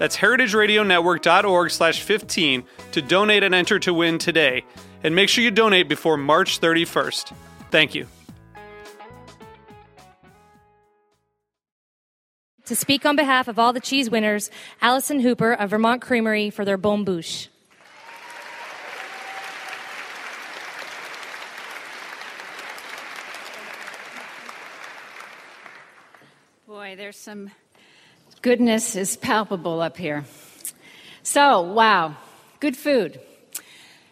That's heritageradionetwork.org slash 15 to donate and enter to win today. And make sure you donate before March 31st. Thank you. To speak on behalf of all the cheese winners, Allison Hooper of Vermont Creamery for their Bonne Bouche. Boy, there's some goodness is palpable up here. So, wow, good food.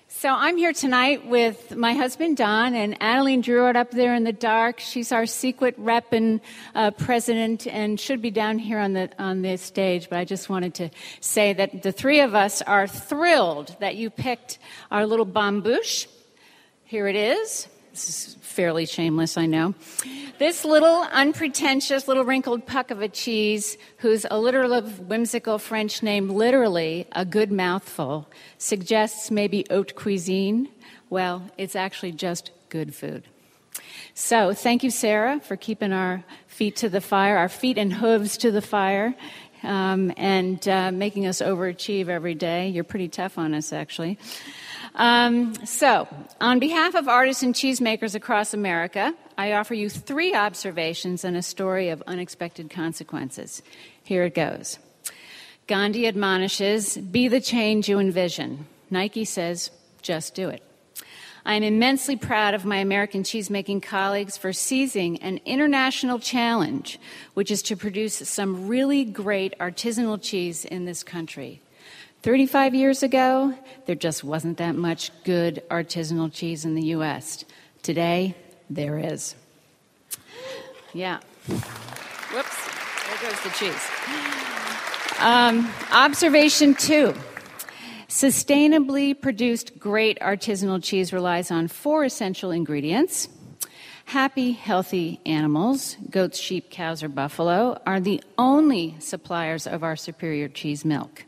So, I'm here tonight with my husband Don and Adeline Druart up there in the dark. She's our secret rep and uh, president and should be down here on the, on the stage. But I just wanted to say that the three of us are thrilled that you picked our little Bouche. Here it is. This is fairly shameless, I know. This little unpretentious little wrinkled puck of a cheese, whose alliterative whimsical French name, literally a good mouthful, suggests maybe haute cuisine. Well, it's actually just good food. So, thank you, Sarah, for keeping our feet to the fire, our feet and hooves to the fire, um, and uh, making us overachieve every day. You're pretty tough on us, actually. Um, so, on behalf of artists and cheesemakers across America, I offer you three observations and a story of unexpected consequences. Here it goes. Gandhi admonishes, be the change you envision. Nike says, just do it. I am immensely proud of my American cheesemaking colleagues for seizing an international challenge, which is to produce some really great artisanal cheese in this country. 35 years ago, there just wasn't that much good artisanal cheese in the U.S. Today, there is. Yeah. Whoops, there goes the cheese. Um, observation two. Sustainably produced great artisanal cheese relies on four essential ingredients. Happy, healthy animals, goats, sheep, cows, or buffalo, are the only suppliers of our superior cheese milk.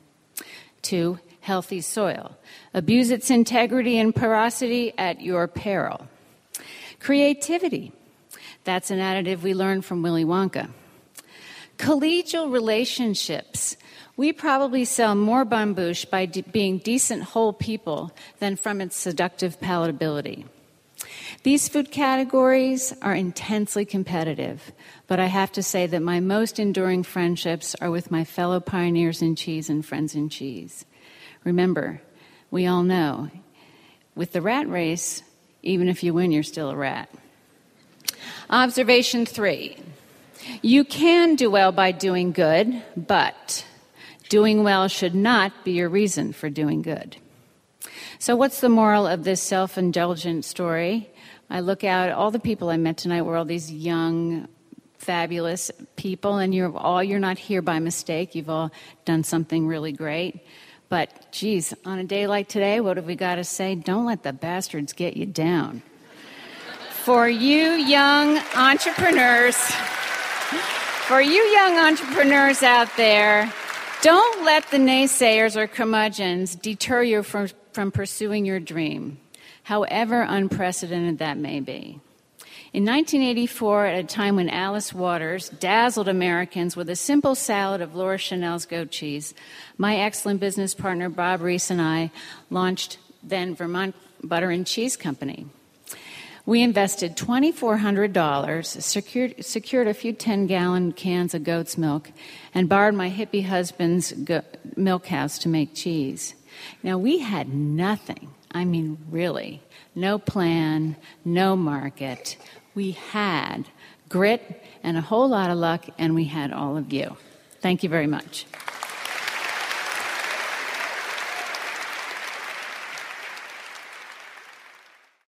Two, healthy soil. Abuse its integrity and porosity at your peril. Creativity. That's an additive we learned from Willy Wonka. Collegial relationships. We probably sell more Bouche by de- being decent whole people than from its seductive palatability. These food categories are intensely competitive, but I have to say that my most enduring friendships are with my fellow pioneers in cheese and friends in cheese. Remember, we all know with the rat race, even if you win, you're still a rat. Observation three you can do well by doing good, but doing well should not be your reason for doing good. So, what's the moral of this self indulgent story? I look out, all the people I met tonight were all these young, fabulous people, and you're all, you're not here by mistake. You've all done something really great. But, geez, on a day like today, what have we got to say? Don't let the bastards get you down. For you young entrepreneurs, for you young entrepreneurs out there, don't let the naysayers or curmudgeons deter you from, from pursuing your dream however unprecedented that may be. In 1984, at a time when Alice Waters dazzled Americans with a simple salad of Laura Chenel's goat cheese, my excellent business partner Bob Reese and I launched then Vermont Butter and Cheese Company. We invested $2,400, secured, secured a few 10 gallon cans of goat's milk, and borrowed my hippie husband's go- milk house to make cheese. Now, we had nothing I mean, really. No plan, no market. We had grit and a whole lot of luck, and we had all of you. Thank you very much.